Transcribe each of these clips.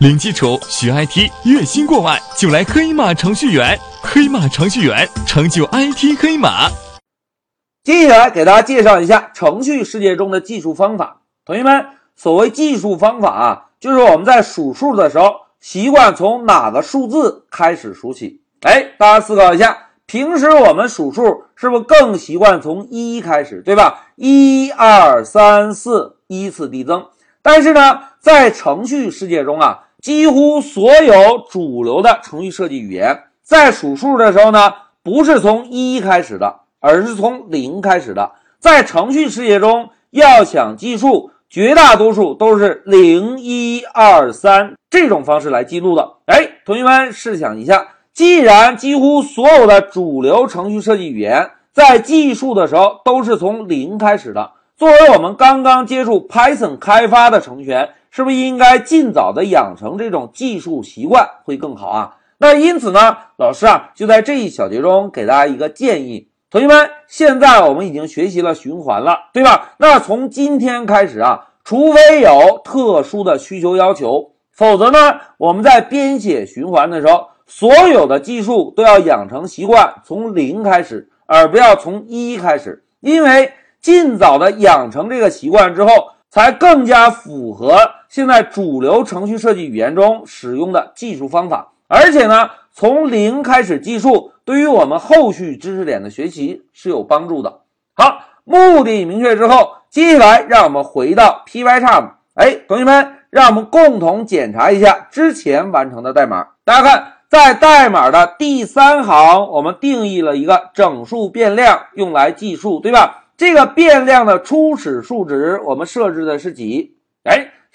零基础学 IT，月薪过万就来黑马程序员。黑马程序员，成就 IT 黑马。接下来给大家介绍一下程序世界中的计数方法。同学们，所谓计数方法啊，就是我们在数数的时候，习惯从哪个数字开始数起？哎，大家思考一下，平时我们数数是不是更习惯从一开始，对吧？一二三四，依次递增。但是呢，在程序世界中啊。几乎所有主流的程序设计语言在数数的时候呢，不是从一开始的，而是从零开始的。在程序世界中，要想计数，绝大多数都是零、一、二、三这种方式来记录的。哎，同学们试想一下，既然几乎所有的主流程序设计语言在计数的时候都是从零开始的，作为我们刚刚接触 Python 开发的程序员。是不是应该尽早的养成这种计数习惯会更好啊？那因此呢，老师啊就在这一小节中给大家一个建议，同学们，现在我们已经学习了循环了，对吧？那从今天开始啊，除非有特殊的需求要求，否则呢，我们在编写循环的时候，所有的计数都要养成习惯，从零开始，而不要从一开始，因为尽早的养成这个习惯之后。才更加符合现在主流程序设计语言中使用的技术方法，而且呢，从零开始计数，对于我们后续知识点的学习是有帮助的。好，目的明确之后，接下来让我们回到 Pycharm。哎，同学们，让我们共同检查一下之前完成的代码。大家看，在代码的第三行，我们定义了一个整数变量，用来计数，对吧？这个变量的初始数值我们设置的是几？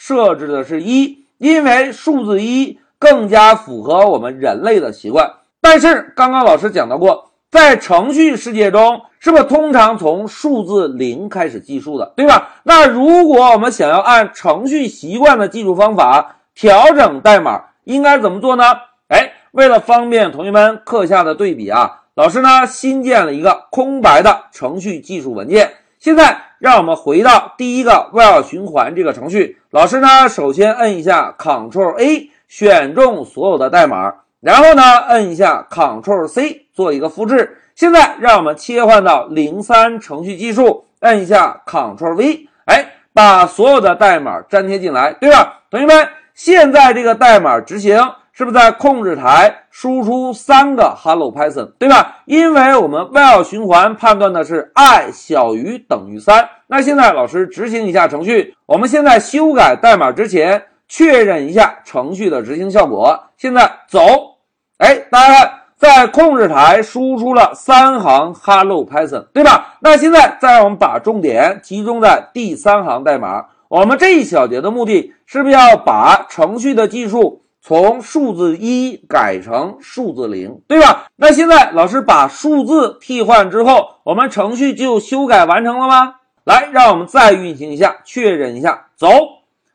设置的是一，因为数字一更加符合我们人类的习惯。但是刚刚老师讲到过，在程序世界中，是不是通常从数字零开始计数的，对吧？那如果我们想要按程序习惯的计数方法调整代码，应该怎么做呢？哎，为了方便同学们课下的对比啊。老师呢，新建了一个空白的程序技术文件。现在让我们回到第一个 while 循环这个程序。老师呢，首先摁一下 Ctrl A，选中所有的代码，然后呢，摁一下 Ctrl C，做一个复制。现在让我们切换到零三程序技术，摁一下 Ctrl V，哎，把所有的代码粘贴进来，对吧？同学们，现在这个代码执行。是不是在控制台输出三个 Hello Python，对吧？因为我们 while 循环判断的是 i 小于等于三。那现在老师执行一下程序，我们现在修改代码之前确认一下程序的执行效果。现在走，哎，大家看，在控制台输出了三行 Hello Python，对吧？那现在再让我们把重点集中在第三行代码。我们这一小节的目的是不是要把程序的计数？从数字一改成数字零，对吧？那现在老师把数字替换之后，我们程序就修改完成了吗？来，让我们再运行一下，确认一下。走，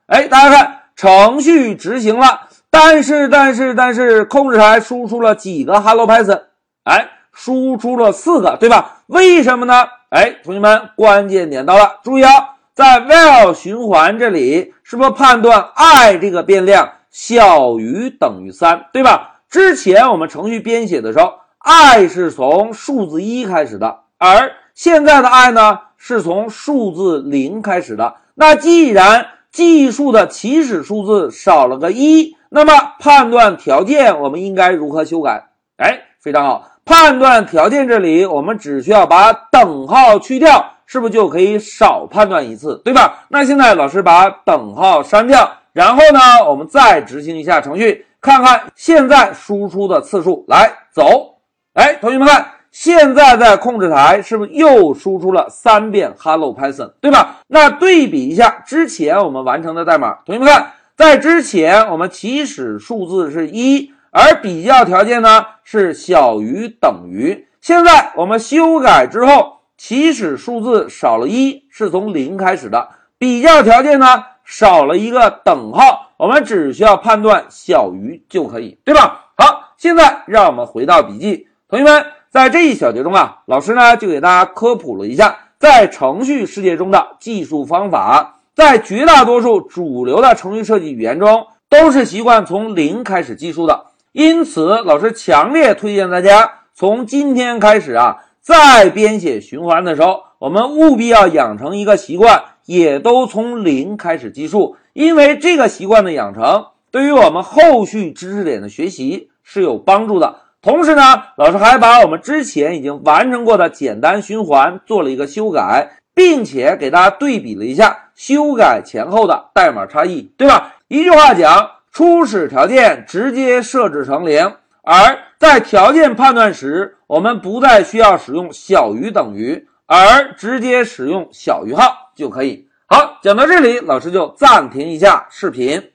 哎，大家看，程序执行了，但是，但是，但是，控制台输出了几个 Hello Python？哎，输出了四个，对吧？为什么呢？哎，同学们，关键点到了，注意啊，在 while 循环这里，是不是判断 i 这个变量？小于等于三，对吧？之前我们程序编写的时候，i 是从数字一开始的，而现在的 i 呢是从数字零开始的。那既然计数的起始数字少了个一，那么判断条件我们应该如何修改？哎，非常好，判断条件这里我们只需要把等号去掉，是不是就可以少判断一次，对吧？那现在老师把等号删掉。然后呢，我们再执行一下程序，看看现在输出的次数。来走，哎，同学们看，现在在控制台是不是又输出了三遍 Hello Python，对吧？那对比一下之前我们完成的代码，同学们看，在之前我们起始数字是一，而比较条件呢是小于等于。现在我们修改之后，起始数字少了一，是从零开始的，比较条件呢？少了一个等号，我们只需要判断小于就可以，对吧？好，现在让我们回到笔记，同学们，在这一小节中啊，老师呢就给大家科普了一下，在程序世界中的计数方法，在绝大多数主流的程序设计语言中，都是习惯从零开始计数的。因此，老师强烈推荐大家从今天开始啊，在编写循环的时候，我们务必要养成一个习惯，也都从零开始计数，因为这个习惯的养成，对于我们后续知识点的学习是有帮助的。同时呢，老师还把我们之前已经完成过的简单循环做了一个修改，并且给大家对比了一下修改前后的代码差异，对吧？一句话讲，初始条件直接设置成零，而在条件判断时，我们不再需要使用小于等于，而直接使用小于号就可以。好，讲到这里，老师就暂停一下视频。